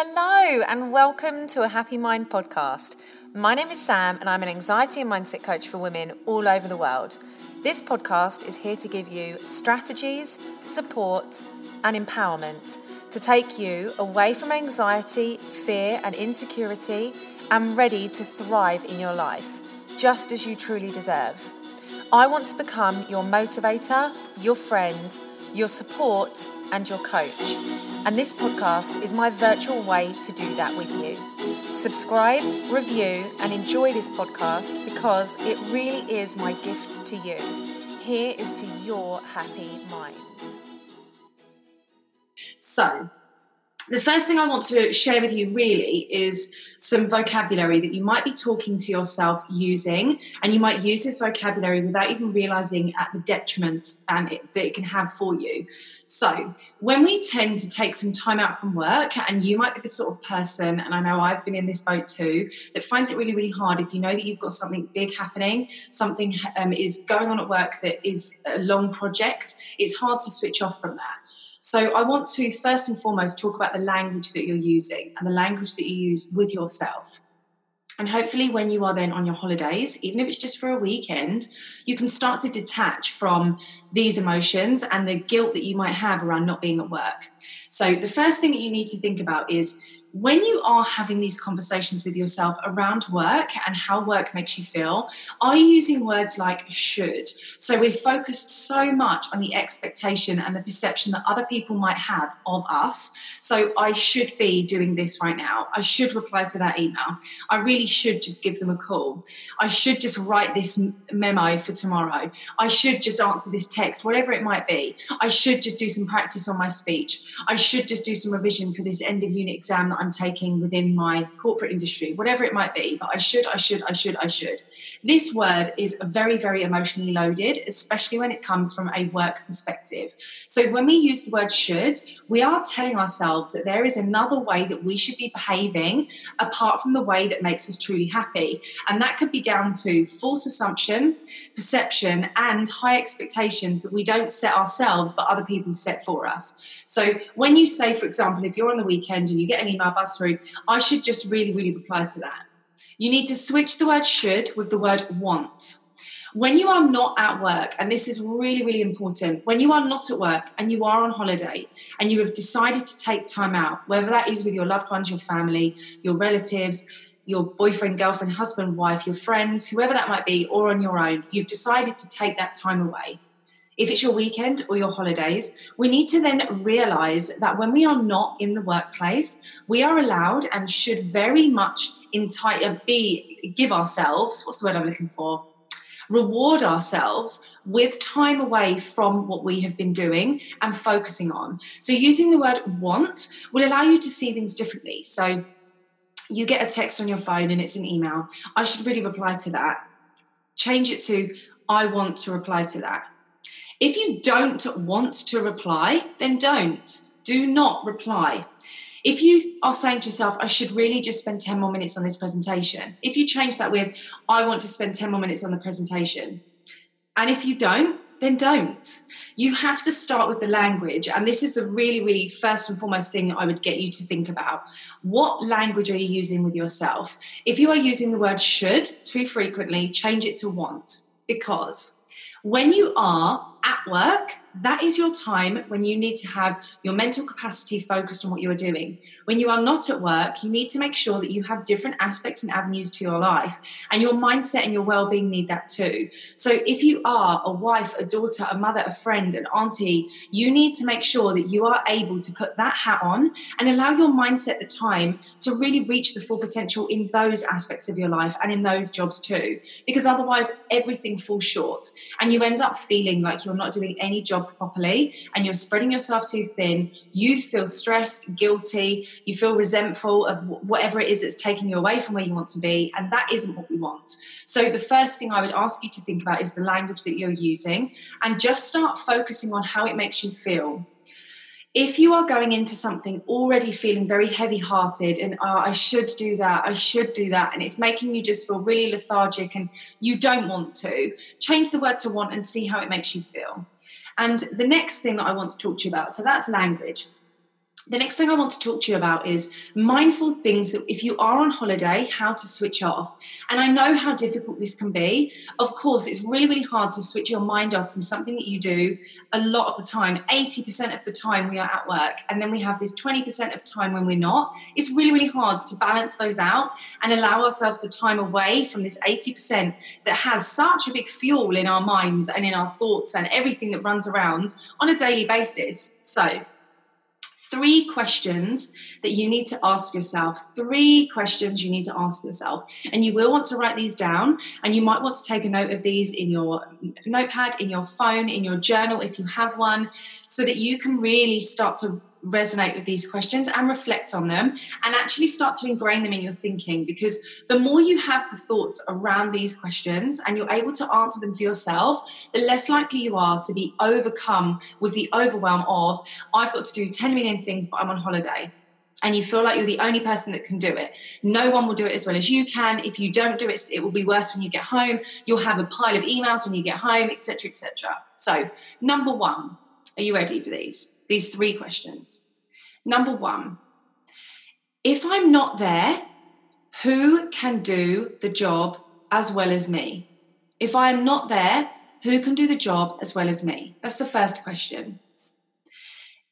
Hello, and welcome to a Happy Mind podcast. My name is Sam, and I'm an anxiety and mindset coach for women all over the world. This podcast is here to give you strategies, support, and empowerment to take you away from anxiety, fear, and insecurity and ready to thrive in your life, just as you truly deserve. I want to become your motivator, your friend, your support, and your coach. And this podcast is my virtual way to do that with you. Subscribe, review, and enjoy this podcast because it really is my gift to you. Here is to your happy mind. So, the first thing I want to share with you really is some vocabulary that you might be talking to yourself using, and you might use this vocabulary without even realizing at the detriment and it, that it can have for you. So, when we tend to take some time out from work, and you might be the sort of person, and I know I've been in this boat too, that finds it really, really hard if you know that you've got something big happening, something um, is going on at work that is a long project, it's hard to switch off from that. So, I want to first and foremost talk about the language that you're using and the language that you use with yourself. And hopefully, when you are then on your holidays, even if it's just for a weekend, you can start to detach from these emotions and the guilt that you might have around not being at work. So, the first thing that you need to think about is when you are having these conversations with yourself around work and how work makes you feel, are you using words like should? So we're focused so much on the expectation and the perception that other people might have of us. So I should be doing this right now. I should reply to that email. I really should just give them a call. I should just write this memo for tomorrow. I should just answer this text, whatever it might be. I should just do some practice on my speech. I should just do some revision for this end of unit exam that I'm taking within my corporate industry, whatever it might be. But I should, I should, I should, I should. This word is very, very emotionally loaded, especially when it comes from a work perspective. So when we use the word should, we are telling ourselves that there is another way that we should be behaving apart from the way that makes us truly happy. And that could be down to false assumption, perception, and high expectations that we don't set ourselves, but other people set for us. So when you say, for example, if you're on the weekend and you get an email buzz through, I should just really, really reply to that. You need to switch the word should with the word want. When you are not at work, and this is really, really important, when you are not at work and you are on holiday and you have decided to take time out, whether that is with your loved ones, your family, your relatives, your boyfriend, girlfriend, husband, wife, your friends, whoever that might be, or on your own, you've decided to take that time away. If it's your weekend or your holidays, we need to then realize that when we are not in the workplace, we are allowed and should very much entire be give ourselves, what's the word I'm looking for? reward ourselves with time away from what we have been doing and focusing on. So, using the word want will allow you to see things differently. So, you get a text on your phone and it's an email. I should really reply to that. Change it to, I want to reply to that. If you don't want to reply, then don't. Do not reply. If you are saying to yourself, I should really just spend 10 more minutes on this presentation, if you change that with, I want to spend 10 more minutes on the presentation, and if you don't, then don't. You have to start with the language. And this is the really, really first and foremost thing I would get you to think about. What language are you using with yourself? If you are using the word should too frequently, change it to want. Because when you are at work, that is your time when you need to have your mental capacity focused on what you are doing. When you are not at work, you need to make sure that you have different aspects and avenues to your life, and your mindset and your well being need that too. So, if you are a wife, a daughter, a mother, a friend, an auntie, you need to make sure that you are able to put that hat on and allow your mindset the time to really reach the full potential in those aspects of your life and in those jobs too. Because otherwise, everything falls short, and you end up feeling like you're not doing any job properly and you're spreading yourself too thin, you feel stressed, guilty, you feel resentful of whatever it is that's taking you away from where you want to be. And that isn't what we want. So, the first thing I would ask you to think about is the language that you're using and just start focusing on how it makes you feel if you are going into something already feeling very heavy hearted and oh, I should do that, I should do that, and it's making you just feel really lethargic and you don't want to, change the word to want and see how it makes you feel. And the next thing that I want to talk to you about so that's language. The next thing I want to talk to you about is mindful things that if you are on holiday, how to switch off. And I know how difficult this can be. Of course, it's really, really hard to switch your mind off from something that you do a lot of the time. 80% of the time we are at work, and then we have this 20% of time when we're not. It's really, really hard to balance those out and allow ourselves the time away from this 80% that has such a big fuel in our minds and in our thoughts and everything that runs around on a daily basis. So, three questions that you need to ask yourself. Three questions you need to ask yourself. And you will want to write these down. And you might want to take a note of these in your notepad, in your phone, in your journal if you have one, so that you can really start to resonate with these questions and reflect on them and actually start to ingrain them in your thinking because the more you have the thoughts around these questions and you're able to answer them for yourself the less likely you are to be overcome with the overwhelm of i've got to do 10 million things but i'm on holiday and you feel like you're the only person that can do it. No one will do it as well as you can. If you don't do it, it will be worse when you get home. You'll have a pile of emails when you get home, etc., etc. So, number one, are you ready for these? these three questions. Number one, if I'm not there, who can do the job as well as me? If I am not there, who can do the job as well as me? That's the first question.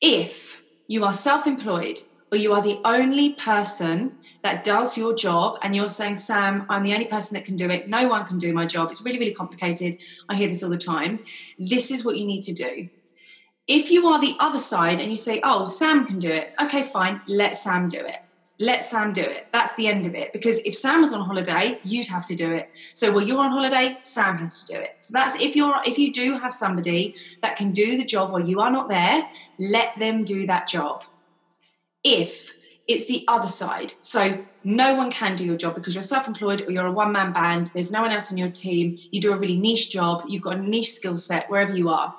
If you are self employed or you are the only person that does your job and you're saying, Sam, I'm the only person that can do it, no one can do my job, it's really, really complicated. I hear this all the time. This is what you need to do. If you are the other side and you say, oh, Sam can do it, okay, fine, let Sam do it. Let Sam do it. That's the end of it. Because if Sam was on holiday, you'd have to do it. So while you're on holiday, Sam has to do it. So that's if you're if you do have somebody that can do the job while you are not there, let them do that job. If it's the other side. So no one can do your job because you're self-employed or you're a one-man band. There's no one else in your team. You do a really niche job. You've got a niche skill set wherever you are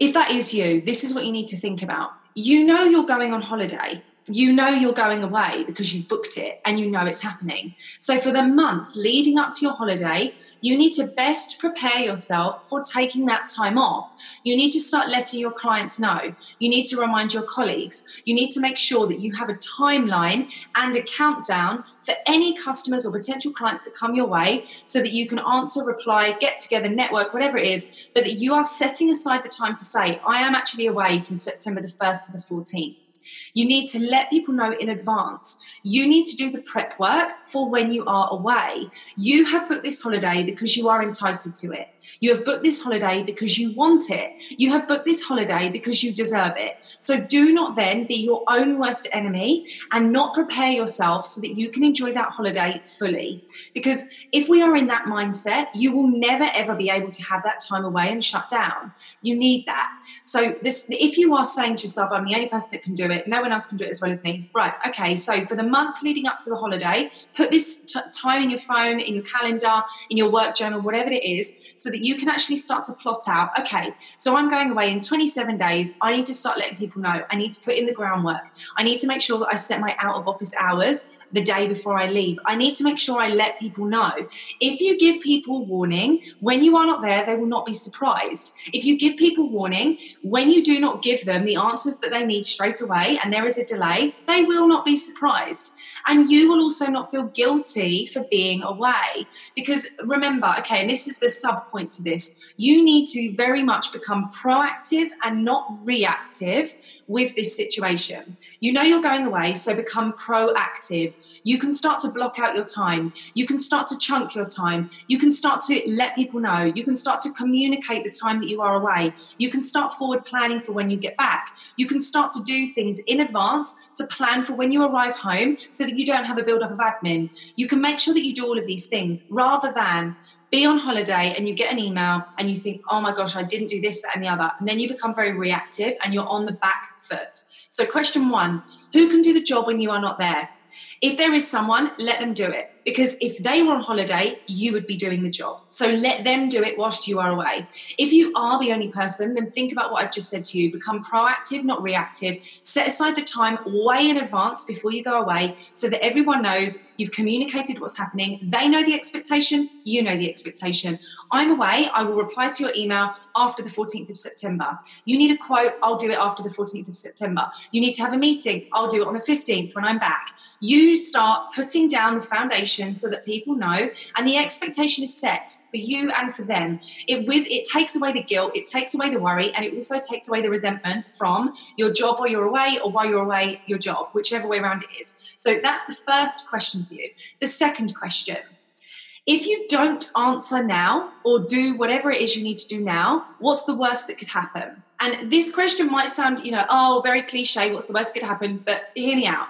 if that is you, this is what you need to think about. You know you're going on holiday you know you're going away because you've booked it and you know it's happening. So, for the month leading up to your holiday, you need to best prepare yourself for taking that time off. You need to start letting your clients know. You need to remind your colleagues. You need to make sure that you have a timeline and a countdown for any customers or potential clients that come your way so that you can answer, reply, get together, network, whatever it is, but that you are setting aside the time to say, I am actually away from September the 1st to the 14th. You need to let people know in advance. You need to do the prep work for when you are away. You have booked this holiday because you are entitled to it. You have booked this holiday because you want it. You have booked this holiday because you deserve it. So do not then be your own worst enemy and not prepare yourself so that you can enjoy that holiday fully. Because if we are in that mindset, you will never ever be able to have that time away and shut down. You need that. So this if you are saying to yourself, I'm the only person that can do it, no one else can do it as well as me. Right, okay. So for the month leading up to the holiday, put this t- time in your phone, in your calendar, in your work journal, whatever it is, so that you can actually start to plot out, okay, so I'm going away in 27 days. I need to start letting people know. I need to put in the groundwork. I need to make sure that I set my out of office hours the day before I leave. I need to make sure I let people know. If you give people warning, when you are not there, they will not be surprised. If you give people warning, when you do not give them the answers that they need straight away and there is a delay, they will not be surprised. And you will also not feel guilty for being away. Because remember, okay, and this is the sub point to this you need to very much become proactive and not reactive with this situation. You know you're going away, so become proactive. You can start to block out your time. You can start to chunk your time. You can start to let people know. You can start to communicate the time that you are away. You can start forward planning for when you get back. You can start to do things in advance to plan for when you arrive home so that you don't have a build up of admin. You can make sure that you do all of these things rather than be on holiday and you get an email and you think, oh my gosh, I didn't do this, that, and the other. And then you become very reactive and you're on the back foot. So, question one who can do the job when you are not there? If there is someone, let them do it. Because if they were on holiday, you would be doing the job. So let them do it whilst you are away. If you are the only person, then think about what I've just said to you. Become proactive, not reactive. Set aside the time way in advance before you go away so that everyone knows you've communicated what's happening. They know the expectation, you know the expectation. I'm away, I will reply to your email after the 14th of September. You need a quote, I'll do it after the 14th of September. You need to have a meeting, I'll do it on the 15th when I'm back. You start putting down the foundation so that people know and the expectation is set for you and for them. It with it takes away the guilt, it takes away the worry, and it also takes away the resentment from your job while you're away or while you're away, your job, whichever way around it is. So that's the first question for you. The second question if you don't answer now or do whatever it is you need to do now, what's the worst that could happen? And this question might sound, you know, oh, very cliche, what's the worst that could happen? But hear me out.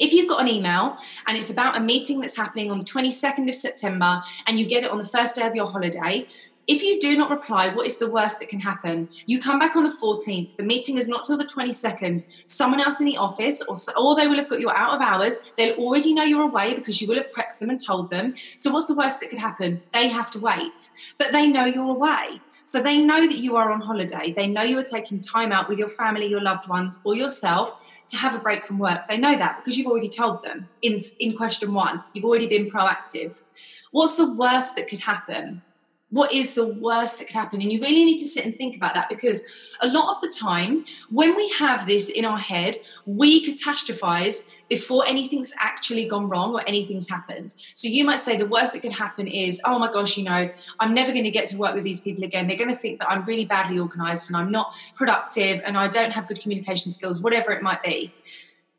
If you've got an email and it's about a meeting that's happening on the 22nd of September and you get it on the first day of your holiday, if you do not reply, what is the worst that can happen? You come back on the 14th, the meeting is not till the 22nd. Someone else in the office, or, or they will have got you out of hours, they'll already know you're away because you will have prepped them and told them. So, what's the worst that could happen? They have to wait, but they know you're away. So, they know that you are on holiday. They know you are taking time out with your family, your loved ones, or yourself to have a break from work. They know that because you've already told them in, in question one. You've already been proactive. What's the worst that could happen? what is the worst that could happen? And you really need to sit and think about that because a lot of the time, when we have this in our head, we catastrophize before anything's actually gone wrong or anything's happened. So you might say the worst that could happen is, oh my gosh, you know, I'm never going to get to work with these people again. They're going to think that I'm really badly organized and I'm not productive and I don't have good communication skills, whatever it might be.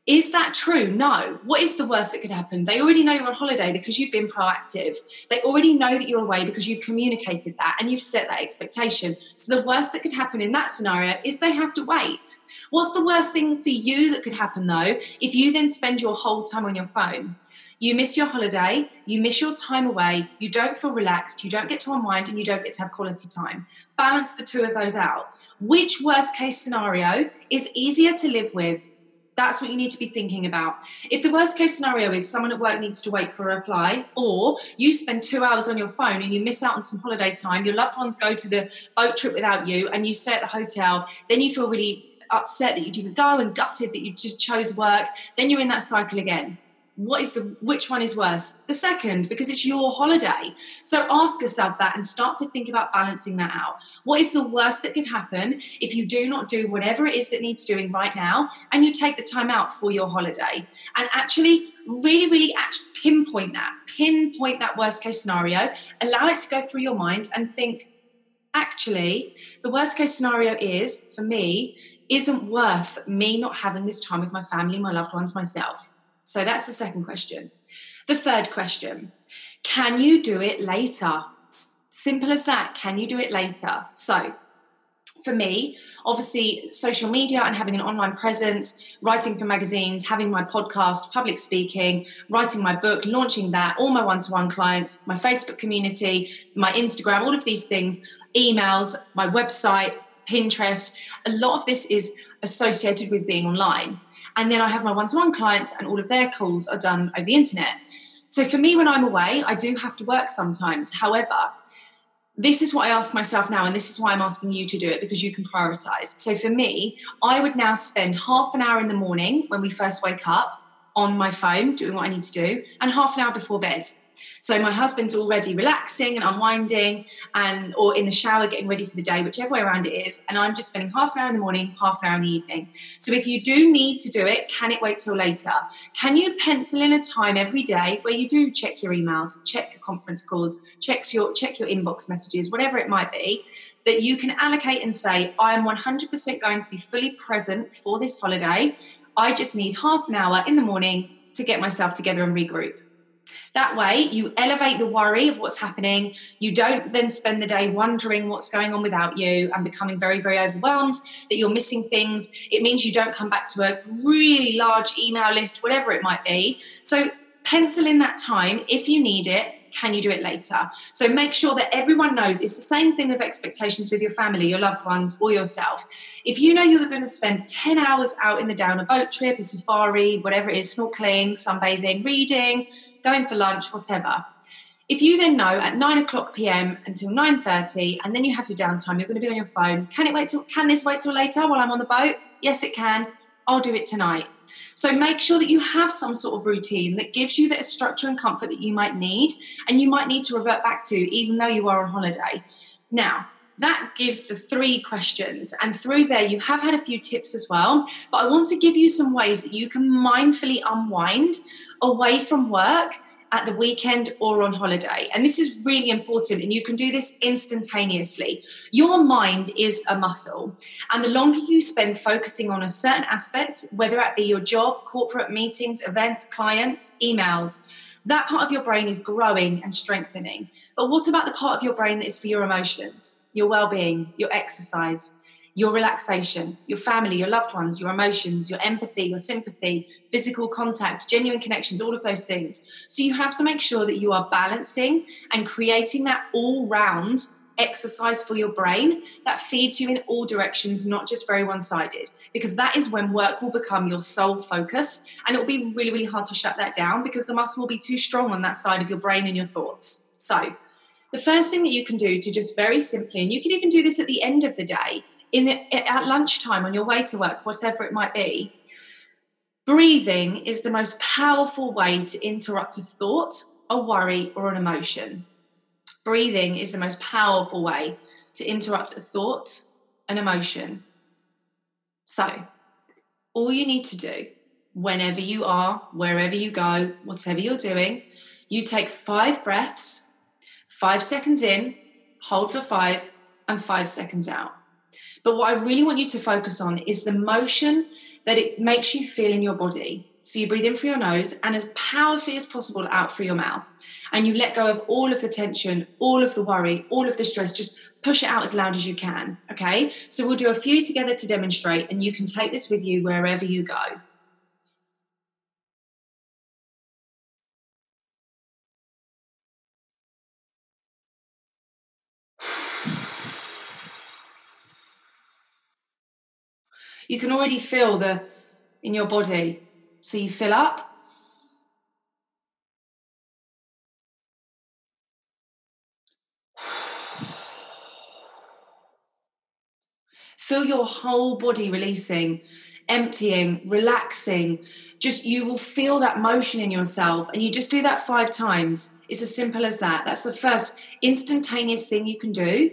Is that true? No. What is the worst that could happen? They already know you're on holiday because you've been proactive. They already know that you're away because you've communicated that and you've set that expectation. So the worst that could happen in that scenario is they have to wait. What's the worst thing for you that could happen though if you then spend your whole time on your phone? You miss your holiday, you miss your time away, you don't feel relaxed, you don't get to unwind, and you don't get to have quality time. Balance the two of those out. Which worst case scenario is easier to live with that's what you need to be thinking about. If the worst case scenario is someone at work needs to wait for a reply, or you spend two hours on your phone and you miss out on some holiday time, your loved ones go to the boat trip without you, and you stay at the hotel, then you feel really upset that you didn't go and gutted that you just chose work, then you're in that cycle again what is the which one is worse? The second because it's your holiday. So ask yourself that and start to think about balancing that out. What is the worst that could happen if you do not do whatever it is that needs doing right now and you take the time out for your holiday? And actually really really pinpoint that pinpoint that worst case scenario. Allow it to go through your mind and think actually the worst case scenario is for me isn't worth me not having this time with my family my loved ones myself so that's the second question. The third question can you do it later? Simple as that. Can you do it later? So, for me, obviously, social media and having an online presence, writing for magazines, having my podcast, public speaking, writing my book, launching that, all my one to one clients, my Facebook community, my Instagram, all of these things, emails, my website, Pinterest, a lot of this is associated with being online. And then I have my one to one clients, and all of their calls are done over the internet. So for me, when I'm away, I do have to work sometimes. However, this is what I ask myself now, and this is why I'm asking you to do it because you can prioritize. So for me, I would now spend half an hour in the morning when we first wake up on my phone doing what I need to do, and half an hour before bed. So my husband's already relaxing and unwinding and or in the shower getting ready for the day, whichever way around it is. And I'm just spending half an hour in the morning, half an hour in the evening. So if you do need to do it, can it wait till later? Can you pencil in a time every day where you do check your emails, check your conference calls, check your check your inbox messages, whatever it might be? That you can allocate and say, I am 100% going to be fully present for this holiday. I just need half an hour in the morning to get myself together and regroup. That way, you elevate the worry of what's happening. You don't then spend the day wondering what's going on without you and becoming very, very overwhelmed that you're missing things. It means you don't come back to a really large email list, whatever it might be. So, pencil in that time if you need it can you do it later? So make sure that everyone knows it's the same thing with expectations with your family, your loved ones, or yourself. If you know you're going to spend 10 hours out in the down a boat trip, a safari, whatever it is, snorkeling, sunbathing, reading, going for lunch, whatever. If you then know at nine o'clock PM until nine thirty, and then you have your downtime, you're going to be on your phone. Can it wait till? Can this wait till later while I'm on the boat? Yes, it can. I'll do it tonight. So make sure that you have some sort of routine that gives you the structure and comfort that you might need, and you might need to revert back to, even though you are on holiday. Now, that gives the three questions. And through there, you have had a few tips as well. But I want to give you some ways that you can mindfully unwind away from work at the weekend or on holiday. And this is really important, and you can do this instantaneously. Your mind is a muscle, and the longer you spend focusing on a certain aspect, whether it be your job, corporate meetings, events, clients, emails, that part of your brain is growing and strengthening. But what about the part of your brain that is for your emotions, your well being, your exercise? Your relaxation, your family, your loved ones, your emotions, your empathy, your sympathy, physical contact, genuine connections, all of those things. So you have to make sure that you are balancing and creating that all round exercise for your brain that feeds you in all directions, not just very one sided. Because that is when work will become your sole focus. And it will be really, really hard to shut that down because the muscle will be too strong on that side of your brain and your thoughts. So, the first thing that you can do to just very simply, and you can even do this at the end of the day, in the, at lunchtime on your way to work, whatever it might be, breathing is the most powerful way to interrupt a thought, a worry, or an emotion. Breathing is the most powerful way to interrupt a thought, an emotion. So, all you need to do whenever you are, wherever you go, whatever you're doing, you take five breaths, five seconds in, hold for five, and five seconds out. But what I really want you to focus on is the motion that it makes you feel in your body. So you breathe in through your nose and as powerfully as possible out through your mouth. And you let go of all of the tension, all of the worry, all of the stress. Just push it out as loud as you can. Okay. So we'll do a few together to demonstrate, and you can take this with you wherever you go. You can already feel the in your body. So you fill up. Feel your whole body releasing, emptying, relaxing. Just you will feel that motion in yourself, and you just do that five times. It's as simple as that. That's the first instantaneous thing you can do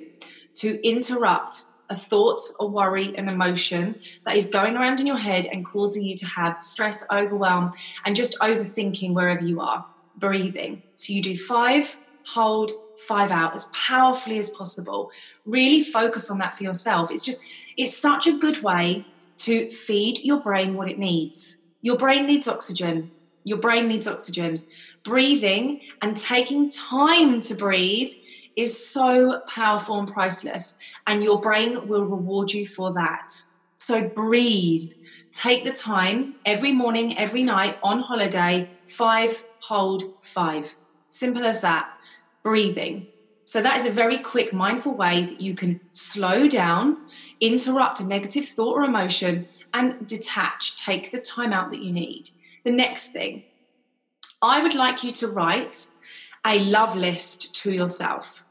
to interrupt a thought, a worry, an emotion that is going around in your head and causing you to have stress, overwhelm, and just overthinking wherever you are. Breathing. So you do five, hold, five out as powerfully as possible. Really focus on that for yourself. It's just, it's such a good way to feed your brain what it needs. Your brain needs oxygen. Your brain needs oxygen. Breathing and taking time to breathe is so powerful and priceless, and your brain will reward you for that. So breathe. Take the time every morning, every night on holiday, five, hold, five. Simple as that. Breathing. So, that is a very quick, mindful way that you can slow down, interrupt a negative thought or emotion, and detach. Take the time out that you need. The next thing, I would like you to write a love list to yourself.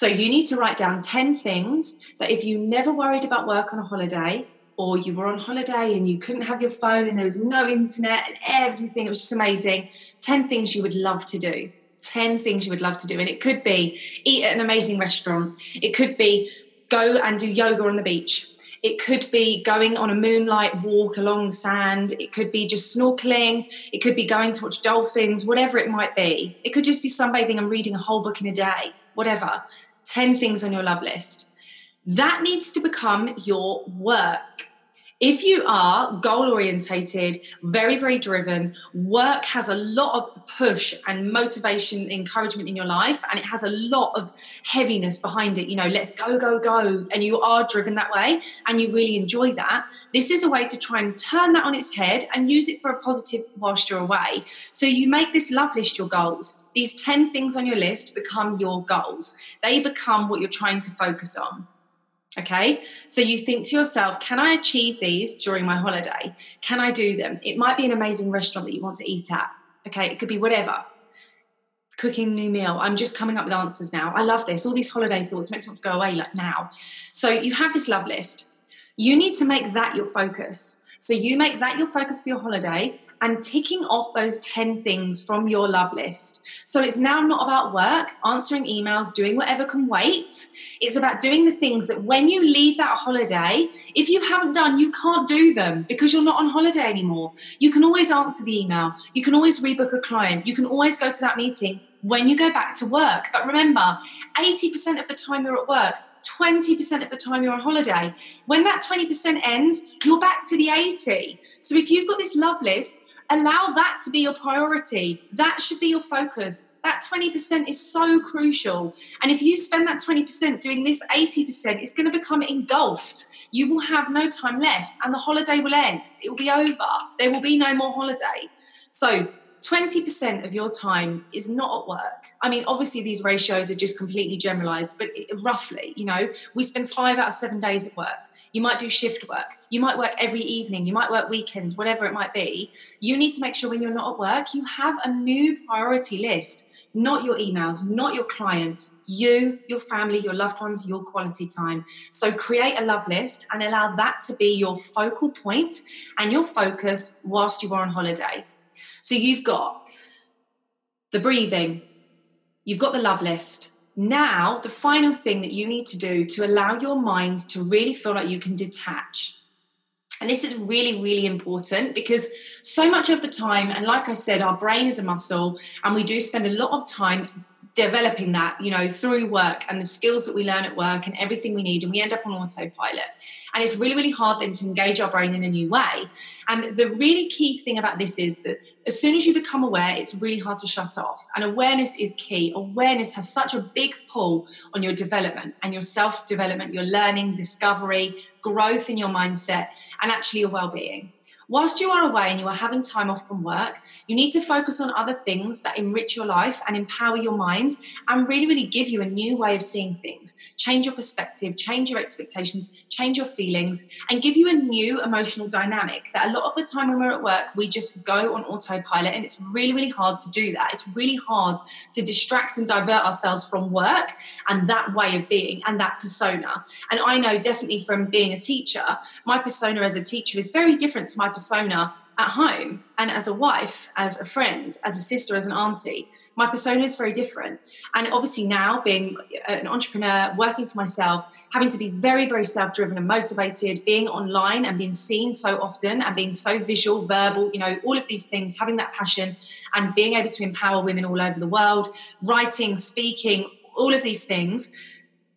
So you need to write down 10 things that if you never worried about work on a holiday, or you were on holiday and you couldn't have your phone and there was no internet and everything, it was just amazing. 10 things you would love to do. 10 things you would love to do. And it could be eat at an amazing restaurant, it could be go and do yoga on the beach. It could be going on a moonlight walk along the sand. It could be just snorkeling. It could be going to watch dolphins, whatever it might be. It could just be sunbathing and reading a whole book in a day whatever, 10 things on your love list. That needs to become your work. If you are goal orientated, very, very driven, work has a lot of push and motivation, encouragement in your life, and it has a lot of heaviness behind it. You know, let's go, go, go. And you are driven that way and you really enjoy that. This is a way to try and turn that on its head and use it for a positive whilst you're away. So you make this love list your goals. These 10 things on your list become your goals, they become what you're trying to focus on. Okay, so you think to yourself, can I achieve these during my holiday? Can I do them? It might be an amazing restaurant that you want to eat at. Okay, it could be whatever. cooking new meal. I'm just coming up with answers now. I love this. All these holiday thoughts makes me want to go away like now. So you have this love list. You need to make that your focus. So you make that your focus for your holiday and ticking off those 10 things from your love list. So it's now not about work, answering emails, doing whatever can wait. It's about doing the things that when you leave that holiday, if you haven't done, you can't do them because you're not on holiday anymore. You can always answer the email, you can always rebook a client, you can always go to that meeting when you go back to work. But remember, 80% of the time you're at work, 20% of the time you're on holiday. When that 20% ends, you're back to the 80. So if you've got this love list, allow that to be your priority. That should be your focus. That 20% is so crucial. And if you spend that 20% doing this 80%, it's going to become engulfed. You will have no time left and the holiday will end. It will be over. There will be no more holiday. So 20% of your time is not at work. I mean, obviously, these ratios are just completely generalized, but roughly, you know, we spend five out of seven days at work. You might do shift work. You might work every evening. You might work weekends, whatever it might be. You need to make sure when you're not at work, you have a new priority list, not your emails, not your clients, you, your family, your loved ones, your quality time. So create a love list and allow that to be your focal point and your focus whilst you are on holiday. So you've got the breathing, you've got the love list, now, the final thing that you need to do to allow your mind to really feel like you can detach. And this is really, really important because so much of the time, and like I said, our brain is a muscle, and we do spend a lot of time developing that, you know, through work and the skills that we learn at work and everything we need, and we end up on autopilot. And it's really, really hard then to engage our brain in a new way. And the really key thing about this is that as soon as you become aware, it's really hard to shut off. And awareness is key. Awareness has such a big pull on your development and your self development, your learning, discovery, growth in your mindset, and actually your well being. Whilst you are away and you are having time off from work, you need to focus on other things that enrich your life and empower your mind and really, really give you a new way of seeing things. Change your perspective, change your expectations, change your feelings, and give you a new emotional dynamic that a lot of the time when we're at work, we just go on autopilot. And it's really, really hard to do that. It's really hard to distract and divert ourselves from work and that way of being and that persona. And I know definitely from being a teacher, my persona as a teacher is very different to my persona at home and as a wife, as a friend, as a sister, as an auntie. My persona is very different. And obviously, now being an entrepreneur, working for myself, having to be very, very self driven and motivated, being online and being seen so often and being so visual, verbal, you know, all of these things, having that passion and being able to empower women all over the world, writing, speaking, all of these things.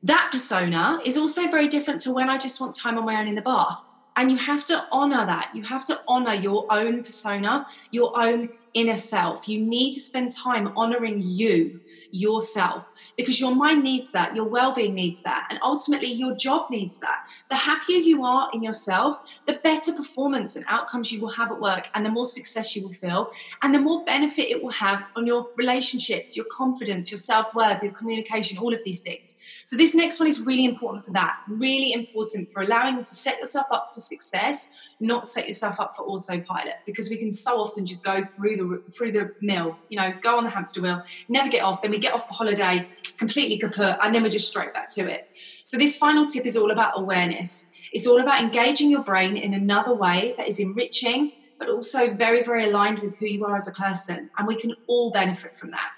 That persona is also very different to when I just want time on my own in the bath and you have to honor that. You have to honor your own persona, your own inner self. You need to spend time honoring you, yourself, because your mind needs that, your well being needs that, and ultimately your job needs that. The happier you are in yourself, the better performance and outcomes you will have at work, and the more success you will feel, and the more benefit it will have on your relationships, your confidence, your self worth, your communication, all of these things. So, this next one is really important for that, really important for allowing you to set yourself up for success not set yourself up for autopilot because we can so often just go through the through the mill, you know, go on the hamster wheel, never get off. Then we get off the holiday completely kaput, and then we're just straight back to it. So this final tip is all about awareness. It's all about engaging your brain in another way that is enriching, but also very, very aligned with who you are as a person, and we can all benefit from that.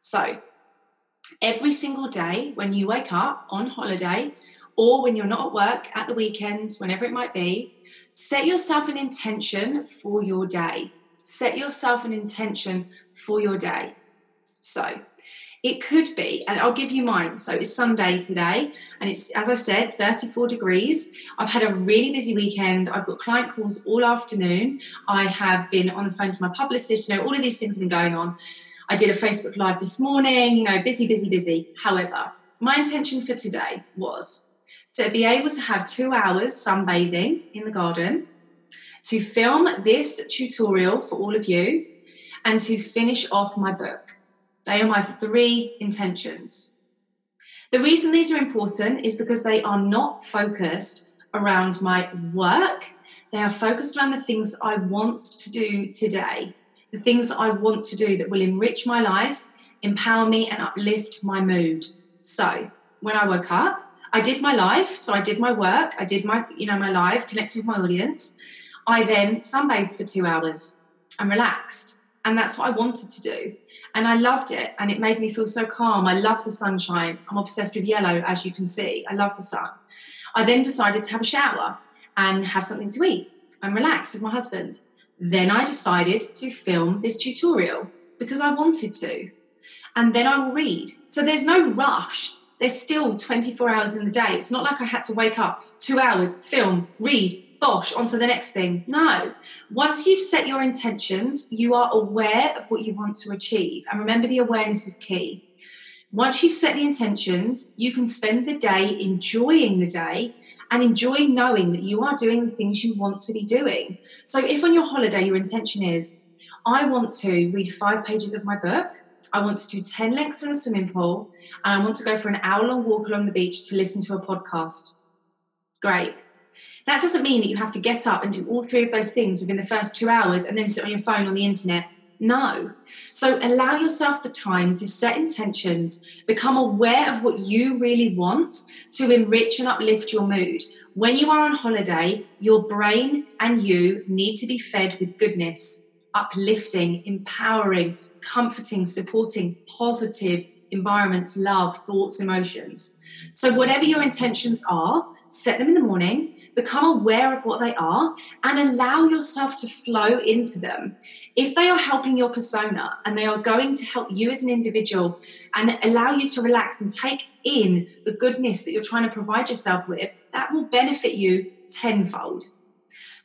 So every single day when you wake up on holiday or when you're not at work at the weekends, whenever it might be, Set yourself an intention for your day. Set yourself an intention for your day. So, it could be, and I'll give you mine. So it's Sunday today, and it's, as I said, 34 degrees. I've had a really busy weekend. I've got client calls all afternoon. I have been on the phone to my publicist. You know, all of these things have been going on. I did a Facebook Live this morning, you know, busy, busy, busy. However, my intention for today was to be able to have two hours sunbathing in the garden, to film this tutorial for all of you, and to finish off my book. They are my three intentions. The reason these are important is because they are not focused around my work, they are focused around the things I want to do today, the things I want to do that will enrich my life empower me, and uplift my mood. So when I woke up, I did my life. So I did my work. I did my, you know, my live, connected with my audience. I then sunbathed for two hours and relaxed. And that's what I wanted to do. And I loved it. And it made me feel so calm. I love the sunshine. I'm obsessed with yellow, as you can see. I love the sun. I then decided to have a shower and have something to eat and relax with my husband. Then I decided to film this tutorial because I wanted to. And then I will read. So there's no rush. There's still 24 hours in the day. It's not like I had to wake up two hours, film, read, bosh, on to the next thing. No. Once you've set your intentions, you are aware of what you want to achieve. And remember, the awareness is key. Once you've set the intentions, you can spend the day enjoying the day and enjoy knowing that you are doing the things you want to be doing. So, if on your holiday your intention is, I want to read five pages of my book, I want to do 10 lengths in the swimming pool, and I want to go for an hour long walk along the beach to listen to a podcast. Great. That doesn't mean that you have to get up and do all three of those things within the first two hours and then sit on your phone on the internet. No. So allow yourself the time to set intentions, become aware of what you really want to enrich and uplift your mood. When you are on holiday, your brain and you need to be fed with goodness, uplifting, empowering, comforting, supporting, positive environments, love, thoughts, emotions. So, whatever your intentions are, set them in the morning become aware of what they are and allow yourself to flow into them. If they are helping your persona and they are going to help you as an individual and allow you to relax and take in the goodness that you're trying to provide yourself with, that will benefit you tenfold.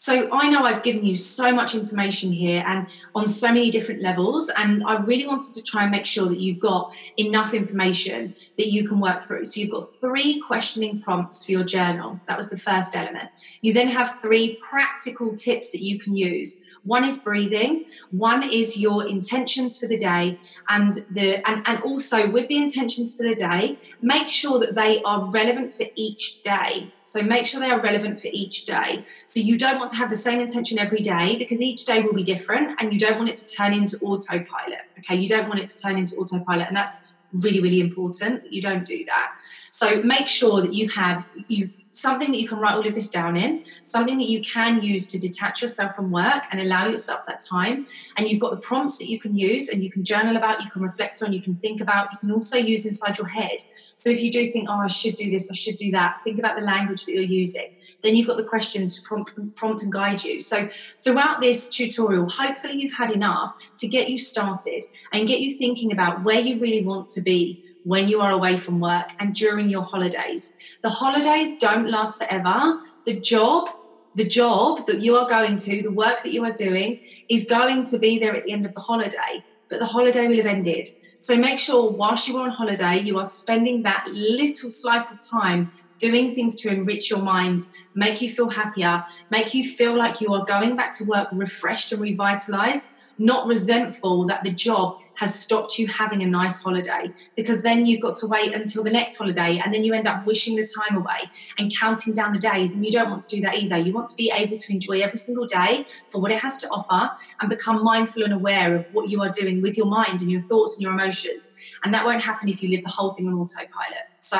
So I know I've given you so much information here and on so many different levels. And I really wanted to try and make sure that you've got enough information that you can work through. So you've got three questioning prompts for your journal. That was the first element. You then have three practical tips that you can use one is breathing, one is your intentions for the day, and the and, and also with the intentions for the day, make sure that they are relevant for each day. So make sure they are relevant for each day. So you don't want to have the same intention every day because each day will be different and you don't want it to turn into autopilot. Okay, you don't want it to turn into autopilot, and that's really, really important you don't do that. So make sure that you have you something that you can write all of this down in, something that you can use to detach yourself from work and allow yourself that time. And you've got the prompts that you can use and you can journal about, you can reflect on, you can think about, you can also use inside your head. So if you do think, oh, I should do this, I should do that, think about the language that you're using. Then you've got the questions to prompt, prompt and guide you. So throughout this tutorial, hopefully you've had enough to get you started and get you thinking about where you really want to be when you are away from work and during your holidays. The holidays don't last forever. The job, the job that you are going to, the work that you are doing is going to be there at the end of the holiday, but the holiday will have ended. So make sure whilst you are on holiday, you are spending that little slice of time doing things to enrich your mind, make you feel happier, make you feel like you are going back to work refreshed and revitalized not resentful that the job has stopped you having a nice holiday because then you've got to wait until the next holiday and then you end up wishing the time away and counting down the days and you don't want to do that either. You want to be able to enjoy every single day for what it has to offer and become mindful and aware of what you are doing with your mind and your thoughts and your emotions. And that won't happen if you live the whole thing on autopilot. So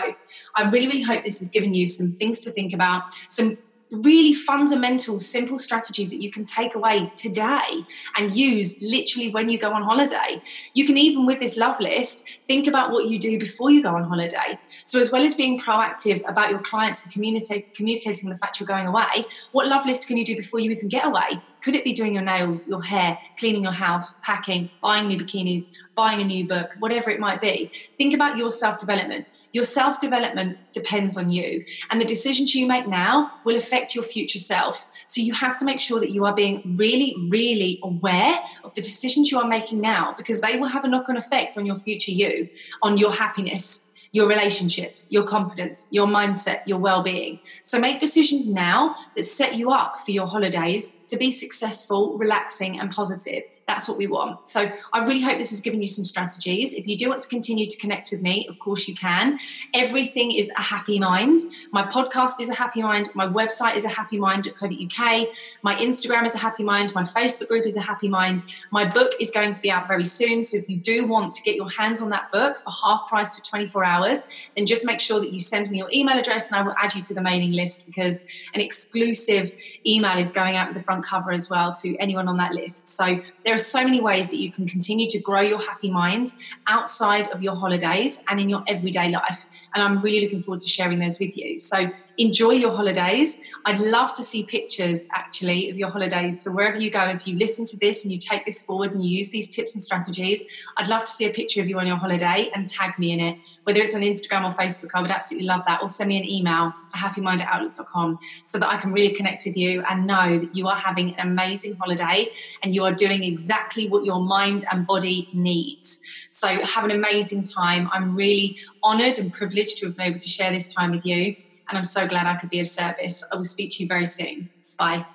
i really really hope this has given you some things to think about some really fundamental, simple strategies that you can take away today and use literally when you go on holiday. You can even, with this love list, think about what you do before you go on holiday. So, as well as being proactive about your clients and communicating the fact you're going away, what love list can you do before you even get away? Could it be doing your nails, your hair, cleaning your house, packing, buying new bikinis, buying a new book, whatever it might be? Think about your self development. Your self development depends on you, and the decisions you make now will affect your future self. So you have to make sure that you are being really, really aware of the decisions you are making now because they will have a knock on effect on your future you, on your happiness, your relationships, your confidence, your mindset, your well being. So make decisions now that set you up for your holidays to be successful, relaxing, and positive. That's what we want. So I really hope this has given you some strategies. If you do want to continue to connect with me, of course you can. Everything is a happy mind. My podcast is a happy mind. My website is a happy mind.co.uk. My Instagram is a happy mind. My Facebook group is a happy mind. My book is going to be out very soon. So if you do want to get your hands on that book for half price for 24 hours, then just make sure that you send me your email address and I will add you to the mailing list because an exclusive email is going out with the front cover as well to anyone on that list. So there are so many ways that you can continue to grow your happy mind outside of your holidays and in your everyday life. And I'm really looking forward to sharing those with you. So enjoy your holidays. I'd love to see pictures actually of your holidays. So wherever you go, if you listen to this and you take this forward and you use these tips and strategies, I'd love to see a picture of you on your holiday and tag me in it. Whether it's on Instagram or Facebook, I would absolutely love that. Or send me an email, happymind at outlook.com, so that I can really connect with you and know that you are having an amazing holiday and you are doing exactly what your mind and body needs. So have an amazing time. I'm really honored and privileged to have been able to share this time with you and I'm so glad I could be of service. I will speak to you very soon. Bye.